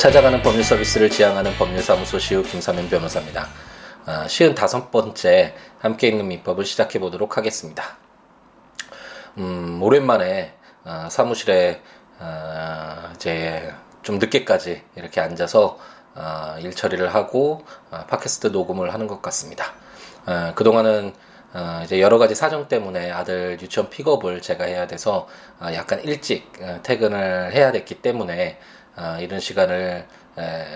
찾아가는 법률 서비스를 지향하는 법률사무소 시우 김사면 변호사입니다. 어, 시은 다섯 번째 함께 있는 민법을 시작해 보도록 하겠습니다. 음, 오랜만에 어, 사무실에 어, 이제 좀 늦게까지 이렇게 앉아서 어, 일 처리를 하고 어, 팟캐스트 녹음을 하는 것 같습니다. 어, 그동안은 어, 이제 여러 가지 사정 때문에 아들 유치원 픽업을 제가 해야 돼서 어, 약간 일찍 어, 퇴근을 해야 됐기 때문에 어, 이런 시간을 에,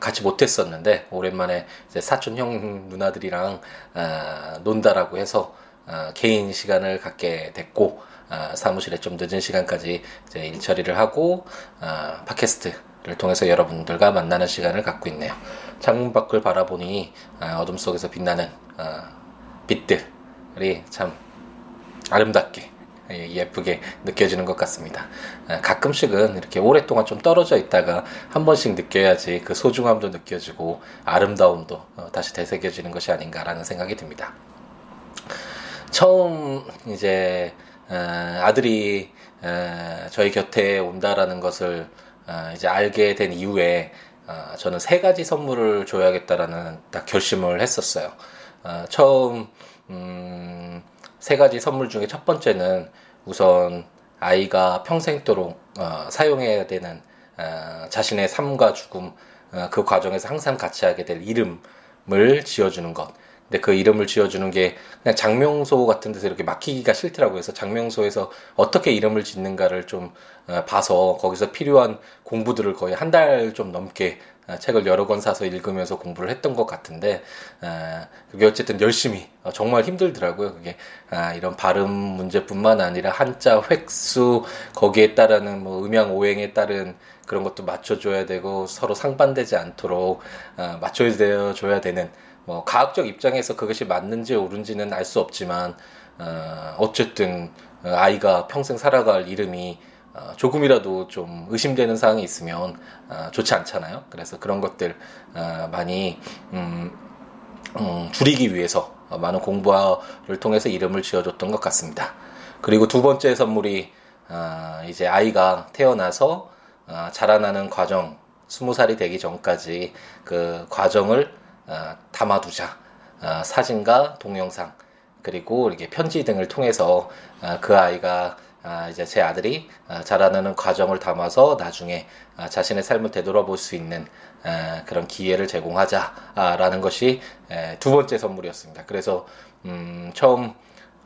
같이 못했었는데 오랜만에 사촌 형 누나들이랑 어, 논다라고 해서 어, 개인 시간을 갖게 됐고 어, 사무실에 좀 늦은 시간까지 일 처리를 하고 어, 팟캐스트를 통해서 여러분들과 만나는 시간을 갖고 있네요. 창문 밖을 바라보니 어, 어둠 속에서 빛나는 어, 빛들이 참 아름답게 예, 예쁘게 느껴지는 것 같습니다. 아, 가끔씩은 이렇게 오랫동안 좀 떨어져 있다가 한 번씩 느껴야지 그 소중함도 느껴지고 아름다움도 어, 다시 되새겨지는 것이 아닌가라는 생각이 듭니다. 처음 이제 어, 아들이 어, 저희 곁에 온다라는 것을 이제 알게 된 이후에 저는 세 가지 선물을 줘야겠다라는 딱 결심을 했었어요. 처음 음, 세 가지 선물 중에 첫 번째는 우선 아이가 평생도록 어, 사용해야 되는 어, 자신의 삶과 죽음 어, 그 과정에서 항상 같이 하게 될 이름을 지어주는 것. 근데 그 이름을 지어주는 게 그냥 장명소 같은 데서 이렇게 막히기가 싫더라고요. 그래서 장명소에서 어떻게 이름을 짓는가를 좀 어, 봐서 거기서 필요한 공부들을 거의 한 달 좀 넘게 아, 책을 여러 권 사서 읽으면서 공부를 했던 것 같은데 아, 그게 어쨌든 열심히 어, 정말 힘들더라고요. 그게 아, 이런 발음 문제뿐만 아니라 한자 획수 거기에 따르는 뭐 음양 오행에 따른 그런 것도 맞춰줘야 되고 서로 상반되지 않도록 맞춰줘야 되는 뭐 과학적 입장에서 그것이 맞는지 옳은지는 알 수 없지만 어쨌든 아이가 평생 살아갈 이름이 어, 조금이라도 좀 의심되는 사항이 있으면 어, 좋지 않잖아요. 그래서 그런 것들 어, 많이 음, 음, 줄이기 위해서 많은 공부를 통해서 이름을 지어줬던 것 같습니다. 그리고 두 번째 선물이 이제 아이가 태어나서 자라나는 과정, 스무 살이 되기 전까지 그 과정을 담아두자. 사진과 동영상 그리고 이렇게 편지 등을 통해서 그 아이가 아, 이제 제 아들이 아, 자라나는 과정을 담아서 나중에 아, 자신의 삶을 되돌아볼 수 있는 아, 그런 기회를 제공하자라는 것이 에, 두 번째 선물이었습니다. 그래서 음, 처음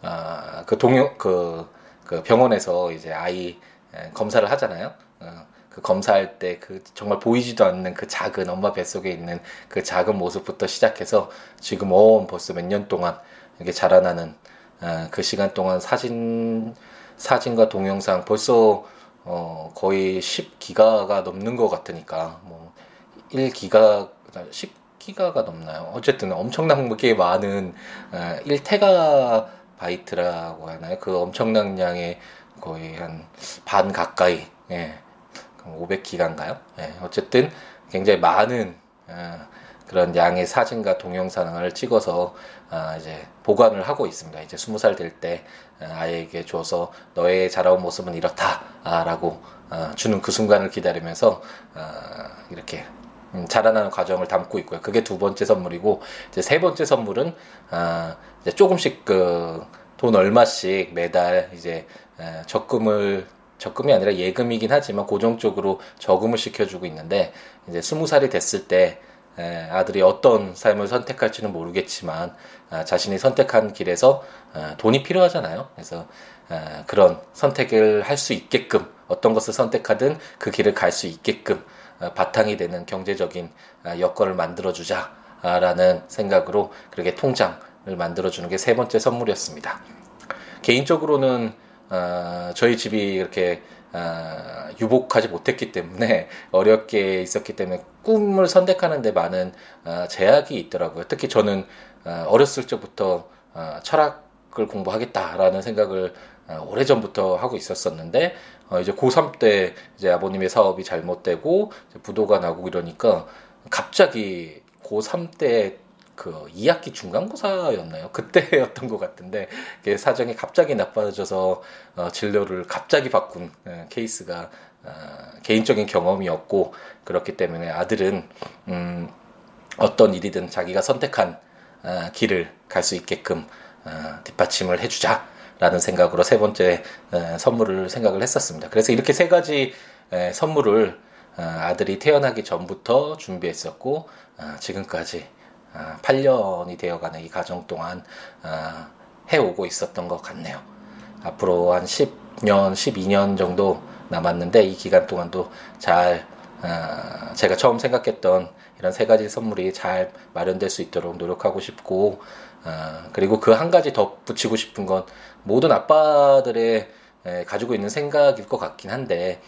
아, 그 동요 그, 그 병원에서 이제 아이 에, 검사를 하잖아요. 어, 그 검사할 때 그 정말 보이지도 않는 그 작은 엄마 뱃속에 있는 그 작은 모습부터 시작해서 지금 어 벌써 몇 년 동안 이렇게 자라나는 어, 그 시간 동안 사진 사진과 동영상 벌써 어, 거의 10기가가 넘는 것 같으니까 뭐 1기가 10기가가 넘나요? 어쨌든 엄청나게 많은 어, 1테가 바이트라고 하나요? 그 엄청난 양의 거의 한 반 가까이 예. 500기가인가요? 예. 어쨌든 굉장히 많은 어, 그런 양의 사진과 동영상을 찍어서 아, 이제 보관을 하고 있습니다. 이제 스무 살 될 때 아, 아이에게 줘서 너의 자라온 모습은 이렇다라고 아, 주는 그 순간을 기다리면서 아, 이렇게 음, 자라나는 과정을 담고 있고요. 그게 두 번째 선물이고 이제 세 번째 선물은 아, 이제 조금씩 그 돈 얼마씩 매달 이제 에, 적금을 적금이 아니라 예금이긴 하지만 고정적으로 저금을 시켜주고 있는데 이제 스무 살이 됐을 때 에, 아들이 어떤 삶을 선택할지는 모르겠지만 아, 자신이 선택한 길에서 아, 돈이 필요하잖아요. 그래서 아, 그런 선택을 할 수 있게끔 어떤 것을 선택하든 그 길을 갈 수 있게끔 아, 바탕이 되는 경제적인 아, 여건을 만들어주자라는 생각으로 그렇게 통장을 만들어주는 게 세 번째 선물이었습니다. 개인적으로는 아, 저희 집이 이렇게 아, 유복하지 못했기 때문에 어렵게 있었기 때문에 꿈을 선택하는데 많은 아, 제약이 있더라고요. 특히 저는 아, 어렸을 적부터 아, 철학을 공부하겠다라는 생각을 아, 오래 전부터 하고 있었었는데 어, 이제 고3 때 이제 아버님의 사업이 잘못되고 부도가 나고 이러니까 갑자기 고3 때 그 2학기 중간고사였나요? 그때였던 것 같은데 사정이 갑자기 나빠져서 어, 진로를 갑자기 바꾼 에, 케이스가 어, 개인적인 경험이었고 그렇기 때문에 아들은 음, 어떤 일이든 자기가 선택한 어, 길을 갈 수 있게끔 어, 뒷받침을 해주자 라는 생각으로 세 번째 에, 선물을 생각을 했었습니다. 그래서 이렇게 세 가지 에, 선물을 어, 아들이 태어나기 전부터 준비했었고 어, 지금까지 8년이 아, 되어가는 이 과정 동안 아, 해오고 있었던 것 같네요. 앞으로 한 10년, 12년 정도 남았는데 이 기간 동안도 잘 아, 제가 처음 생각했던 이런 세 가지 선물이 잘 마련될 수 있도록 노력하고 싶고 그리고 그 한 가지 덧붙이고 싶은 건 모든 아빠들의 가지고 있는 생각일 것 같긴 한데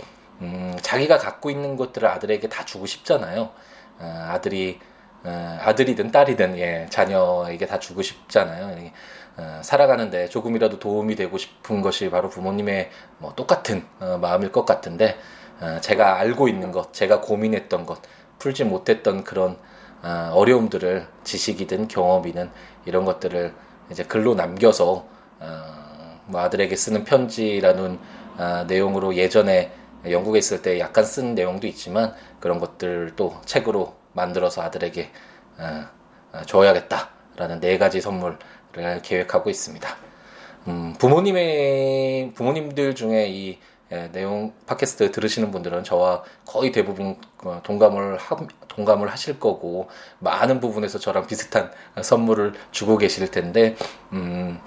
음, 자기가 갖고 있는 것들을 아들에게 다 주고 싶잖아요. 아들이 어, 아들이든 딸이든 예, 자녀에게 다 주고 싶잖아요. 어, 살아가는데 조금이라도 도움이 되고 싶은 것이 바로 부모님의 뭐 똑같은 어, 마음일 것 같은데 어, 제가 알고 있는 것, 제가 고민했던 것, 풀지 못했던 그런 어, 어려움들을 지식이든 경험이든 이런 것들을 이제 글로 남겨서 어, 뭐 아들에게 쓰는 편지라는 어, 내용으로 예전에 영국에 있을 때 약간 쓴 내용도 있지만 그런 것들도 책으로 만들어서 아들에게 어, 어, 줘야겠다라는 네 가지 선물을 계획하고 있습니다. 음, 부모님의 부모님들 중에 이 예, 내용 팟캐스트 들으시는 분들은 저와 거의 대부분 어, 동감을 하, 동감을 하실 거고 많은 부분에서 저랑 비슷한 선물을 주고 계실 텐데 음,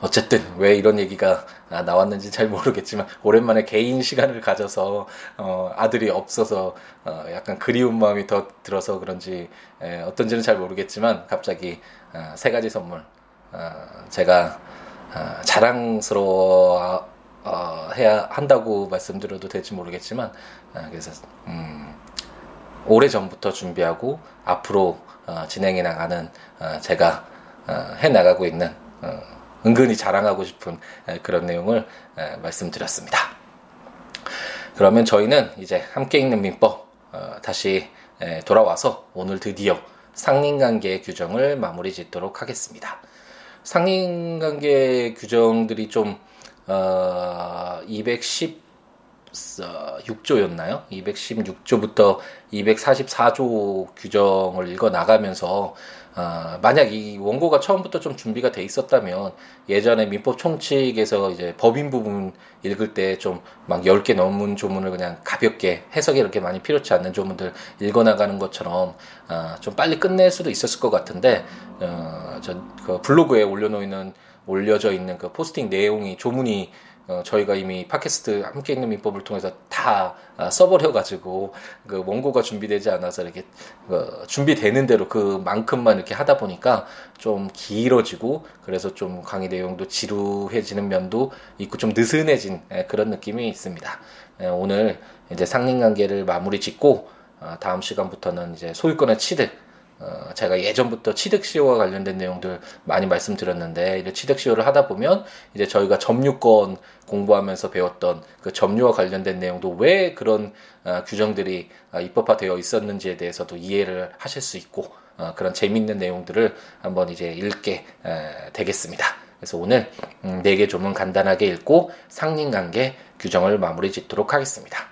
어쨌든 왜 이런 얘기가 나왔는지 잘 모르겠지만 오랜만에 개인 시간을 가져서 어, 아들이 없어서 어, 약간 그리운 마음이 더 들어서 그런지 에, 어떤지는 잘 모르겠지만 갑자기 어, 세 가지 선물 어, 제가 어, 자랑스러워 어, 해야 한다고 말씀드려도 될지 모르겠지만 어, 그래서 음, 오래 전부터 준비하고 앞으로 어, 진행해 나가는 어, 제가 어, 해 나가고 있는 어, 은근히 자랑하고 싶은 그런 내용을 말씀드렸습니다. 그러면 저희는 이제 함께 읽는 민법 어, 다시 돌아와서 오늘 드디어 상린관계 규정을 마무리 짓도록 하겠습니다. 상린관계 규정들이 좀 어, 216조였나요? 216조부터 244조 규정을 읽어 나가면서 어, 만약 이 원고가 처음부터 좀 준비가 돼 있었다면 예전에 민법 총칙에서 이제 법인 부분 읽을 때 좀 막 10개 넘은 조문을 그냥 가볍게 해석이 이렇게 많이 필요치 않는 조문들 읽어 나가는 것처럼 어, 좀 빨리 끝낼 수도 있었을 것 같은데 어, 저 그 블로그에 올려놓는 올려져 있는 그 포스팅 내용이 조문이 어, 저희가 이미 팟캐스트 함께 있는 민법을 통해서 다 아, 써버려가지고 그 원고가 준비되지 않아서 이렇게 그 준비되는 대로 그만큼만 이렇게 하다 보니까 좀 길어지고 그래서 좀 강의 내용도 지루해지는 면도 있고 좀 느슨해진 예, 그런 느낌이 있습니다. 예, 오늘 이제 상린관계를 마무리 짓고 어, 다음 시간부터는 이제 소유권의 취득 어, 제가 예전부터 취득시효와 관련된 내용들 많이 말씀드렸는데 이제 취득시효를 하다 보면 이제 저희가 점유권 공부하면서 배웠던 그 점유와 관련된 내용도 왜 그런 어, 규정들이 어, 입법화되어 있었는지에 대해서도 이해를 하실 수 있고 어, 그런 재미있는 내용들을 한번 이제 읽게 에, 되겠습니다. 그래서 오늘 음, 네개 조문 간단하게 읽고 상린관계 규정을 마무리 짓도록 하겠습니다.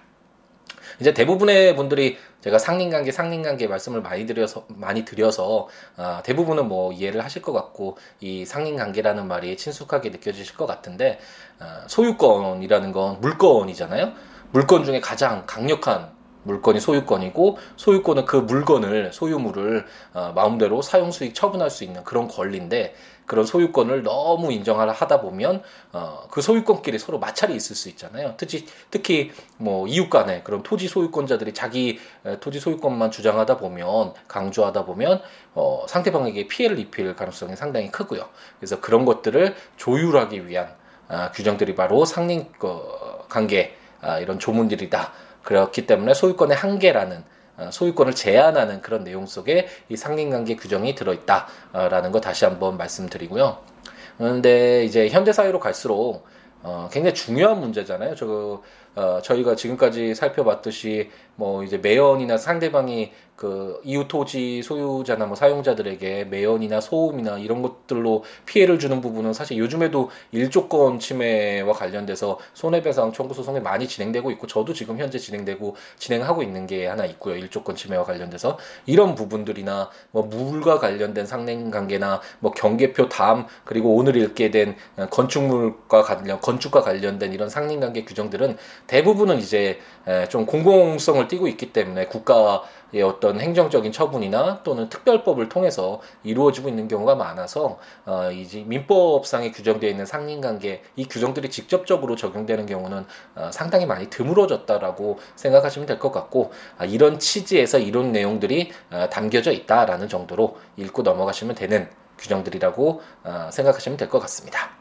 이제 대부분의 분들이 제가 상린관계, 상린관계 말씀을 많이 드려서 많이 드려서 어, 대부분은 뭐 이해를 하실 것 같고 이 상린관계라는 말이 친숙하게 느껴지실 것 같은데 어, 소유권이라는 건 물건이잖아요. 물건 중에 가장 강력한 물건이 소유권이고 소유권은 그 물건을 소유물을 어, 마음대로 사용 수익 처분할 수 있는 그런 권리인데 그런 소유권을 너무 인정하라 하다 보면 어, 그 소유권끼리 서로 마찰이 있을 수 있잖아요. 특히 특히 뭐 이웃 간에 그런 토지 소유권자들이 자기 토지 소유권만 주장하다 보면 강조하다 보면 어, 상대방에게 피해를 입힐 가능성이 상당히 크고요. 그래서 그런 것들을 조율하기 위한 아, 규정들이 바로 상린 어, 관계 아, 이런 조문들이다. 그렇기 때문에 소유권의 한계라는 어, 소유권을 제한하는 그런 내용 속에 이 상린관계 규정이 들어있다라는 거 다시 한번 말씀드리고요. 그런데 이제 현대 사회로 갈수록 어, 굉장히 중요한 문제잖아요. 저 어, 저희가 지금까지 살펴봤듯이 뭐 이제 매연이나 상대방이 그 이웃 토지 소유자나 뭐 사용자들에게 매연이나 소음이나 이런 것들로 피해를 주는 부분은 사실 요즘에도 일조권 침해와 관련돼서 손해배상 청구 소송이 많이 진행되고 있고 저도 지금 현재 진행되고 진행하고 있는 게 하나 있고요. 일조권 침해와 관련돼서 이런 부분들이나 뭐 물과 관련된 상냉 관계나 뭐 경계표 다음 그리고 오늘 읽게 된 건축물과 관련 건축과 관련된 이런 상냉 관계 규정들은 대부분은 이제 좀 공공성을 띠고 있기 때문에 국가 의 어떤 행정적인 처분이나 또는 특별법을 통해서 이루어지고 있는 경우가 많아서 어, 이제 민법상에 규정되어 있는 상린관계 이 규정들이 직접적으로 적용되는 경우는 어, 상당히 많이 드물어졌다라고 생각하시면 될 것 같고 아, 이런 취지에서 이런 내용들이 어, 담겨져 있다라는 정도로 읽고 넘어가시면 되는 규정들이라고 어, 생각하시면 될 것 같습니다.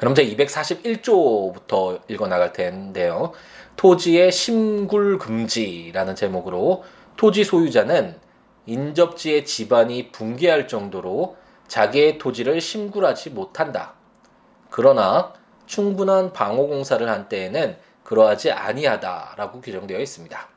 그럼 제 241조부터 읽어 나갈 텐데요. 토지의 심굴 금지라는 제목으로 토지 소유자는 인접지의 집안이 붕괴할 정도로 자기의 토지를 심굴하지 못한다. 그러나 충분한 방호 공사를 한 때에는 그러하지 아니하다라고 규정되어 있습니다.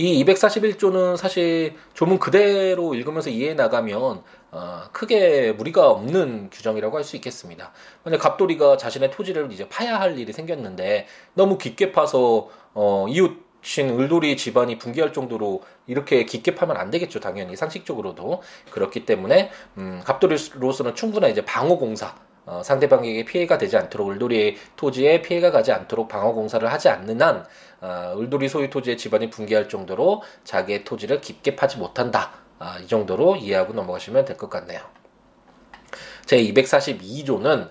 이 241조는 사실 조문 그대로 읽으면서 이해해 나가면 어, 크게 무리가 없는 규정이라고 할 수 있겠습니다. 만약 갑돌이가 자신의 토지를 이제 파야 할 일이 생겼는데 너무 깊게 파서 어, 이웃인 을돌이 집안이 붕괴할 정도로 이렇게 깊게 파면 안 되겠죠, 당연히 상식적으로도 그렇기 때문에 음, 갑돌이로서는 충분한 이제 방어 공사 어, 상대방에게 피해가 되지 않도록 을돌이의 토지에 피해가 가지 않도록 방어 공사를 하지 않는 한 어, 을돌이 소유 토지의 집안이 붕괴할 정도로 자기의 토지를 깊게 파지 못한다. 아, 이 정도로 이해하고 넘어가시면 될 것 같네요. 제 242조는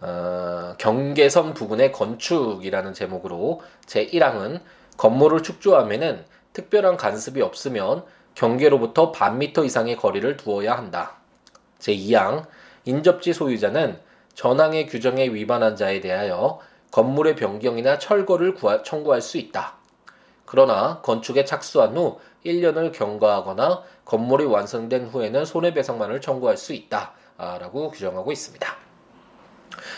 어, 경계선 부근의 건축이라는 제목으로 제 1항은 건물을 축조하면은 특별한 간섭이 없으면 경계로부터 반 미터 이상의 거리를 두어야 한다. 제 2항 인접지 소유자는 전항의 규정에 위반한 자에 대하여 건물의 변경이나 철거를 구하, 청구할 수 있다. 그러나 건축에 착수한 후 1년을 경과하거나 건물이 완성된 후에는 손해배상만을 청구할 수 있다 라고 규정하고 있습니다.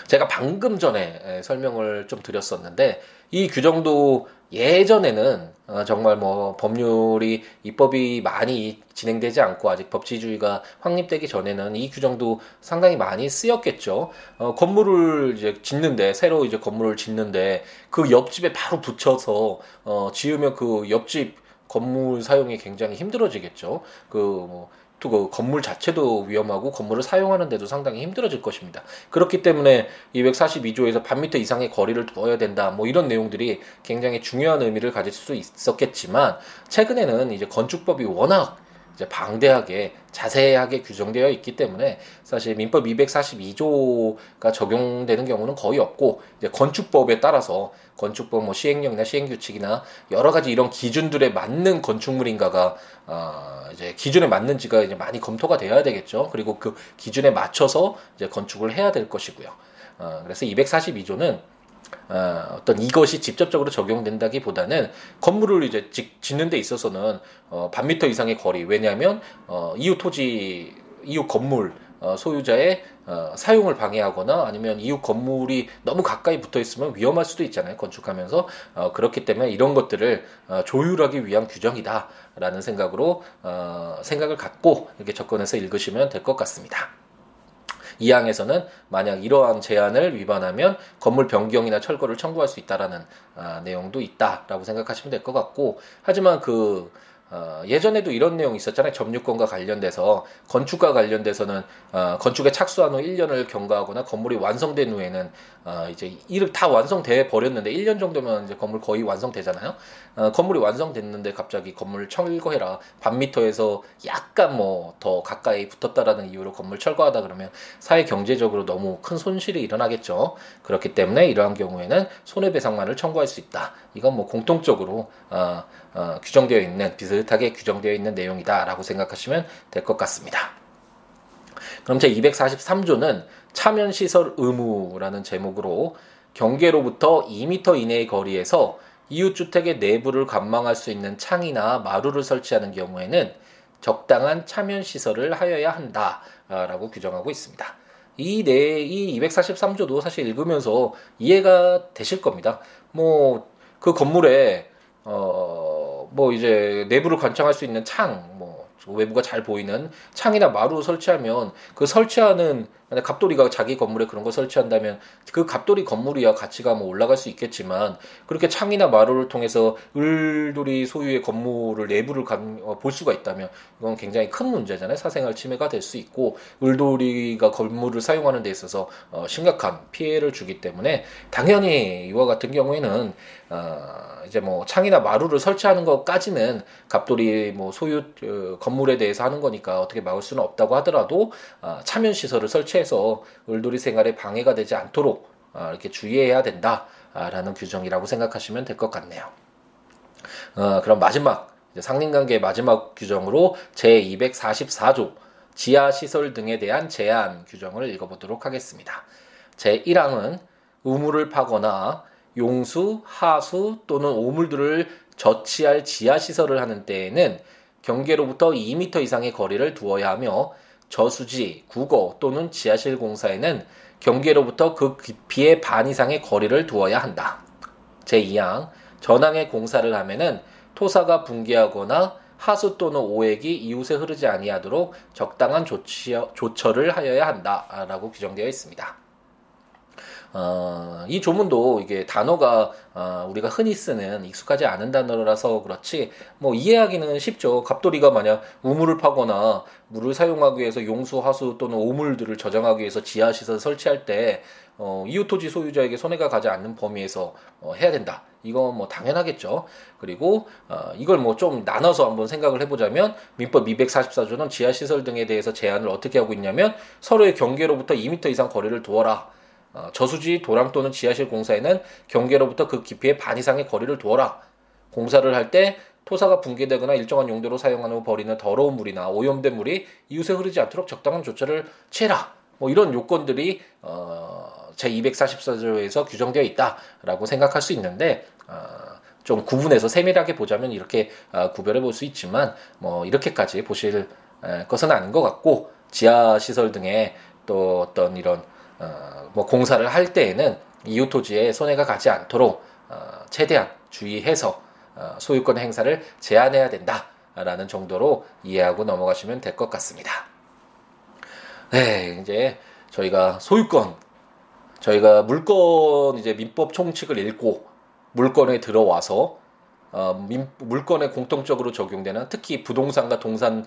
제가 방금 전에 설명을 좀 드렸었는데 이 규정도 예전에는 어, 정말 뭐 법률이 입법이 많이 진행되지 않고 아직 법치주의가 확립되기 전에는 이 규정도 상당히 많이 쓰였겠죠. 어, 건물을 이제 짓는데 새로 이제 건물을 짓는데 그 옆집에 바로 붙여서 어, 지으면 그 옆집 건물 사용이 굉장히 힘들어지겠죠. 그 뭐 그 건물 자체도 위험하고 건물을 사용하는데도 상당히 힘들어질 것입니다. 그렇기 때문에 242조에서 반미터 이상의 거리를 두어야 된다. 뭐 이런 내용들이 굉장히 중요한 의미를 가질 수 있었겠지만 최근에는 이제 건축법이 워낙 이제 방대하게 자세하게 규정되어 있기 때문에 사실 민법 242조가 적용되는 경우는 거의 없고 이제 건축법에 따라서 건축법 뭐 시행령이나 시행규칙이나 여러 가지 이런 기준들에 맞는 건축물인가가 어 이제 기준에 맞는지가 이제 많이 검토가 되어야 되겠죠. 그리고 그 기준에 맞춰서 이제 건축을 해야 될 것이고요. 어 그래서 242조는 어, 어떤 이것이 직접적으로 적용된다기보다는 건물을 이제 짓는 데 있어서는 어, 반 미터 이상의 거리 왜냐하면 어, 이웃 토지 이웃 건물 어, 소유자의 어, 사용을 방해하거나 아니면 이웃 건물이 너무 가까이 붙어 있으면 위험할 수도 있잖아요 건축하면서 어, 그렇기 때문에 이런 것들을 어, 조율하기 위한 규정이다라는 생각으로 어, 생각을 갖고 이렇게 접근해서 읽으시면 될 것 같습니다. 이 항에서는 만약 이러한 제한을 위반하면 건물 변경이나 철거를 청구할 수 있다라는 아, 내용도 있다라고 생각하시면 될 것 같고 하지만 그 어, 예전에도 이런 내용이 있었잖아요. 점유권과 관련돼서 건축과 관련돼서는 어, 건축에 착수한 후 1년을 경과하거나 건물이 완성된 후에는 어, 이제 이를 다 완성돼 버렸는데 1년 정도면 이제 건물 거의 완성되잖아요. 어, 건물이 완성됐는데 갑자기 건물 철거해라 반미터에서 약간 뭐 더 가까이 붙었다라는 이유로 건물 철거하다 그러면 사회 경제적으로 너무 큰 손실이 일어나겠죠. 그렇기 때문에 이러한 경우에는 손해배상만을 청구할 수 있다. 이건 뭐 공통적으로 어, 어, 규정되어 있는 비슷하게 규정되어 있는 내용이다라고 생각하시면 될 것 같습니다. 그럼 제 243조는 차면 시설 의무라는 제목으로 경계로부터 2m 이내의 거리에서 이웃 주택의 내부를 관망할 수 있는 창이나 마루를 설치하는 경우에는 적당한 차면 시설을 하여야 한다라고 규정하고 있습니다. 이 내, 이 243조도 사실 읽으면서 이해가 되실 겁니다. 뭐, 그 건물에, 어, 뭐 이제 내부를 관찰할 수 있는 창, 뭐, 외부가 잘 보이는 창이나 마루 설치하면 그 설치하는 갑돌이가 자기 건물에 그런 거 설치한다면 그 갑돌이 건물이야 가치가 뭐 올라갈 수 있겠지만 그렇게 창이나 마루를 통해서 을돌이 소유의 건물을 내부를 어, 볼 수가 있다면 이건 굉장히 큰 문제잖아요. 사생활 침해가 될 수 있고 을돌이가 건물을 사용하는 데 있어서 어, 심각한 피해를 주기 때문에 당연히 이와 같은 경우에는 어, 이제 뭐 창이나 마루를 설치하는 것까지는 갑돌이 뭐 소유 어, 건물에 대해서 하는 거니까 어떻게 막을 수는 없다고 하더라도 어, 차면 시설을 설치해서 을돌이 생활에 방해가 되지 않도록 어, 이렇게 주의해야 된다라는 규정이라고 생각하시면 될 것 같네요. 어, 그럼 마지막 상린관계의 마지막 규정으로 제 244조 지하 시설 등에 대한 제한 규정을 읽어보도록 하겠습니다. 제 1항은 우물을 파거나 용수, 하수 또는 오물들을 저치할 지하 시설을 하는 때에는 경계로부터 2m 이상의 거리를 두어야 하며 저수지, 국어 또는 지하실 공사에는 경계로부터 그 깊이의 반 이상의 거리를 두어야 한다. 제2항 전항의 공사를 하면은 토사가 붕괴하거나 하수 또는 오액이 이웃에 흐르지 아니하도록 적당한 조치, 조처를 하여야 한다라고 규정되어 있습니다. 어, 이 조문도 이게 단어가 어, 우리가 흔히 쓰는 익숙하지 않은 단어라서 그렇지 뭐 이해하기는 쉽죠. 갑돌이가 만약 우물을 파거나 물을 사용하기 위해서 용수, 하수 또는 오물들을 저장하기 위해서 지하 시설 설치할 때 어, 이웃 토지 소유자에게 손해가 가지 않는 범위에서 어, 해야 된다. 이건 뭐 당연하겠죠. 그리고 어, 이걸 뭐 좀 나눠서 한번 생각을 해보자면 민법 244조는 지하 시설 등에 대해서 제한을 어떻게 하고 있냐면 서로의 경계로부터 2m 이상 거리를 두어라. 어, 저수지, 도랑 또는 지하실 공사에는 경계로부터 그 깊이의 반 이상의 거리를 두어라. 공사를 할 때 토사가 붕괴되거나 일정한 용도로 사용한 후 버리는 더러운 물이나 오염된 물이 이웃에 흐르지 않도록 적당한 조처를 취해라. 뭐 이런 요건들이 어, 제 244조에서 규정되어 있다라고 생각할 수 있는데 어, 좀 구분해서 세밀하게 보자면 이렇게 어, 구별해 볼 수 있지만 뭐 이렇게까지 보실 에, 것은 아닌 것 같고 지하 시설 등의 또 어떤 이런 어, 뭐 공사를 할 때에는 이웃 토지에 손해가 가지 않도록 어, 최대한 주의해서 어, 소유권 행사를 제한해야 된다라는 정도로 이해하고 넘어가시면 될 것 같습니다. 네, 이제 저희가 소유권, 저희가 물건 이제 민법 총칙을 읽고 물건에 들어와서 어, 민, 물건에 공통적으로 적용되는 특히 부동산과 동산의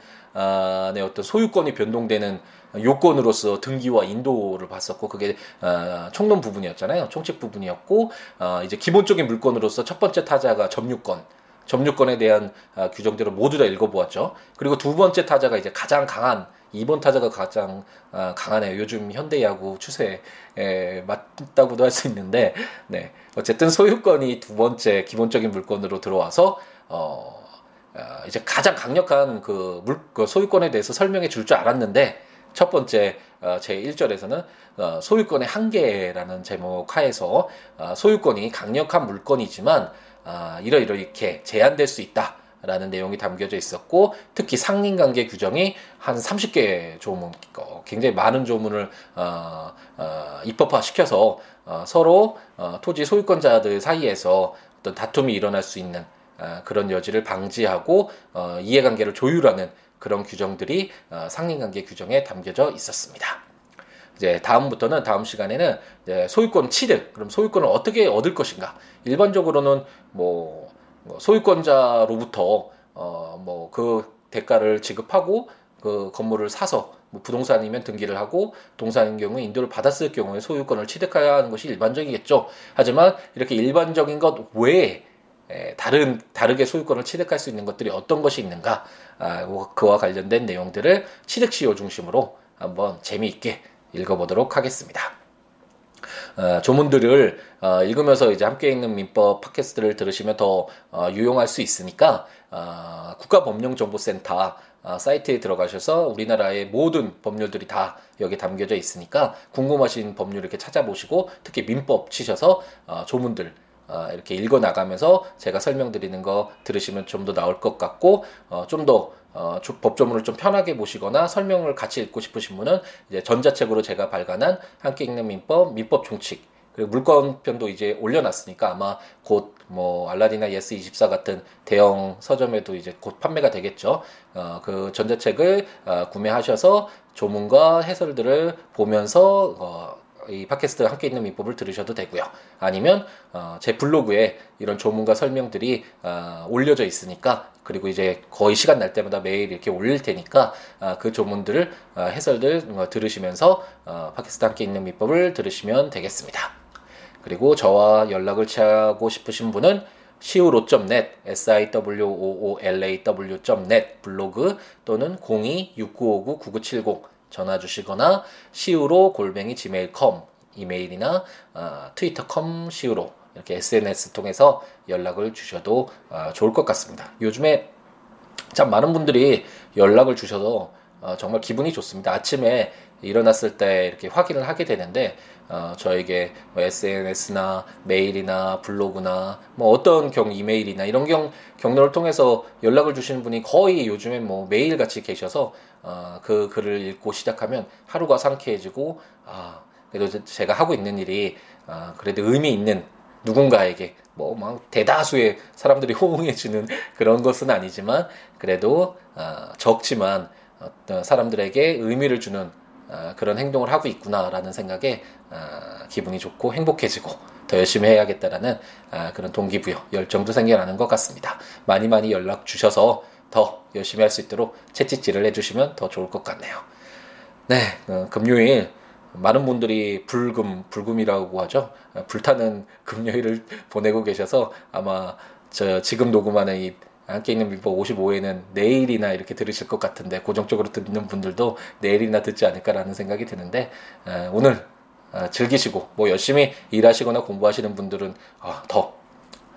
어떤 소유권이 변동되는 요건으로서 등기와 인도를 봤었고 그게 어, 총론 부분이었잖아요. 총칙 부분이었고 어, 이제 기본적인 물건으로서 첫 번째 타자가 점유권, 점유권에 대한 어, 규정들을 모두 다 읽어보았죠. 그리고 두 번째 타자가 이제 가장 강한 2번 타자가 가장 어, 강하네요. 요즘 현대 야구 추세에 맞다고도 할 수 있는데, 네. 어쨌든 소유권이 두 번째 기본적인 물건으로 들어와서, 어, 어 이제 가장 강력한 그 물, 그 소유권에 대해서 설명해 줄 줄 알았는데, 첫 번째 어, 제 1절에서는 어, 소유권의 한계라는 제목 하에서 어, 소유권이 강력한 물건이지만 어, 이러 이렇게 제한될 수 있다. 라는 내용이 담겨져 있었고 특히 상린 관계 규정이 한 30개 조문 어, 굉장히 많은 조문을 어, 어, 입법화 시켜서 어, 서로 어, 토지 소유권자들 사이에서 어떤 다툼이 일어날 수 있는 어, 그런 여지를 방지하고 어, 이해관계를 조율하는 그런 규정들이 어, 상린관계 규정에 담겨져 있었습니다. 이제 다음부터는 다음 시간에는 소유권 취득 그럼 소유권을 어떻게 얻을 것인가 일반적으로는 뭐뭐 소유권자로부터 어 뭐 그 대가를 지급하고 그 건물을 사서 뭐 부동산이면 등기를 하고 동산인 경우에 인도를 받았을 경우에 소유권을 취득해야 하는 것이 일반적이겠죠. 하지만 이렇게 일반적인 것 외에 다른 다르게 소유권을 취득할 수 있는 것들이 어떤 것이 있는가 아, 그와 관련된 내용들을 취득 시효 중심으로 한번 재미있게 읽어보도록 하겠습니다. 어, 조문들을 어, 읽으면서 이제 함께 읽는 민법 팟캐스트를 들으시면 더 어, 유용할 수 있으니까 어, 국가법령정보센터 어, 사이트에 들어가셔서 우리나라의 모든 법률들이 다 여기 담겨져 있으니까 궁금하신 법률 이렇게 찾아보시고 특히 민법 치셔서 어, 조문들 어, 이렇게 읽어 나가면서 제가 설명드리는 거 들으시면 좀 더 나올 것 같고 어, 좀더 어, 법조문을 좀 편하게 보시거나 설명을 같이 읽고 싶으신 분은 이제 전자책으로 제가 발간한 함께 읽는 민법, 민법 총칙 그리고 물건편도 이제 올려놨으니까 아마 곧 뭐 알라딘이나 예스 24 같은 대형 서점에도 이제 곧 판매가 되겠죠. 어, 그 전자책을 어, 구매하셔서 조문과 해설들을 보면서 어, 이 팟캐스트 함께 있는 민법을 들으셔도 되고요. 아니면 어, 제 블로그에 이런 조문과 설명들이 어, 올려져 있으니까 그리고 이제 거의 시간 날 때마다 매일 이렇게 올릴 테니까 어, 그 조문들을 어, 해설들 어, 들으시면서 어, 팟캐스트 함께 있는 민법을 들으시면 되겠습니다. 그리고 저와 연락을 취하고 싶으신 분은 siwo.net, siwoolaw.net 블로그 또는 02-6959-9970 전화 주시거나 시우로 골뱅이 gmail.com 이메일이나 어, 트위터컴 시우로 이렇게 SNS 통해서 연락을 주셔도 어, 좋을 것 같습니다. 요즘에 참 많은 분들이 연락을 주셔서 어, 정말 기분이 좋습니다. 아침에 일어났을 때 이렇게 확인을 하게 되는데 어, 저에게 뭐 SNS나 메일이나 블로그나 뭐 어떤 경 이메일이나 이런 경 경로를 통해서 연락을 주시는 분이 거의 요즘엔 뭐 매일 같이 계셔서 어, 그 글을 읽고 시작하면 하루가 상쾌해지고 아 그래도 제가 하고 있는 일이 아, 그래도 의미 있는 누군가에게 뭐 막 대다수의 사람들이 호응해주는 그런 것은 아니지만 그래도 아, 적지만 어떤 사람들에게 의미를 주는 아, 그런 행동을 하고 있구나라는 생각에 아, 기분이 좋고 행복해지고 더 열심히 해야겠다라는 아, 그런 동기부여 열정도 생겨나는 것 같습니다. 많이 많이 연락 주셔서 더 열심히 할 수 있도록 채찍질을 해주시면 더 좋을 것 같네요. 네, 어, 금요일 많은 분들이 불금, 불금이라고 하죠. 어, 불타는 금요일을 보내고 계셔서 아마 저 지금 녹음하는 이 함께 있는 민법 55회는 내일이나 이렇게 들으실 것 같은데 고정적으로 듣는 분들도 내일이나 듣지 않을까라는 생각이 드는데 어, 오늘 어, 즐기시고 뭐 열심히 일하시거나 공부하시는 분들은 어, 더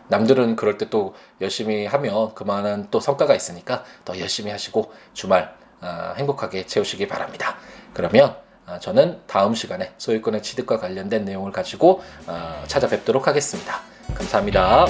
남들은 그럴 때 또 열심히 하면 그만한 또 성과가 있으니까 더 열심히 하시고 주말 어, 행복하게 채우시기 바랍니다. 그러면 어, 저는 다음 시간에 소유권의 취득과 관련된 내용을 가지고 어, 찾아뵙도록 하겠습니다. 감사합니다.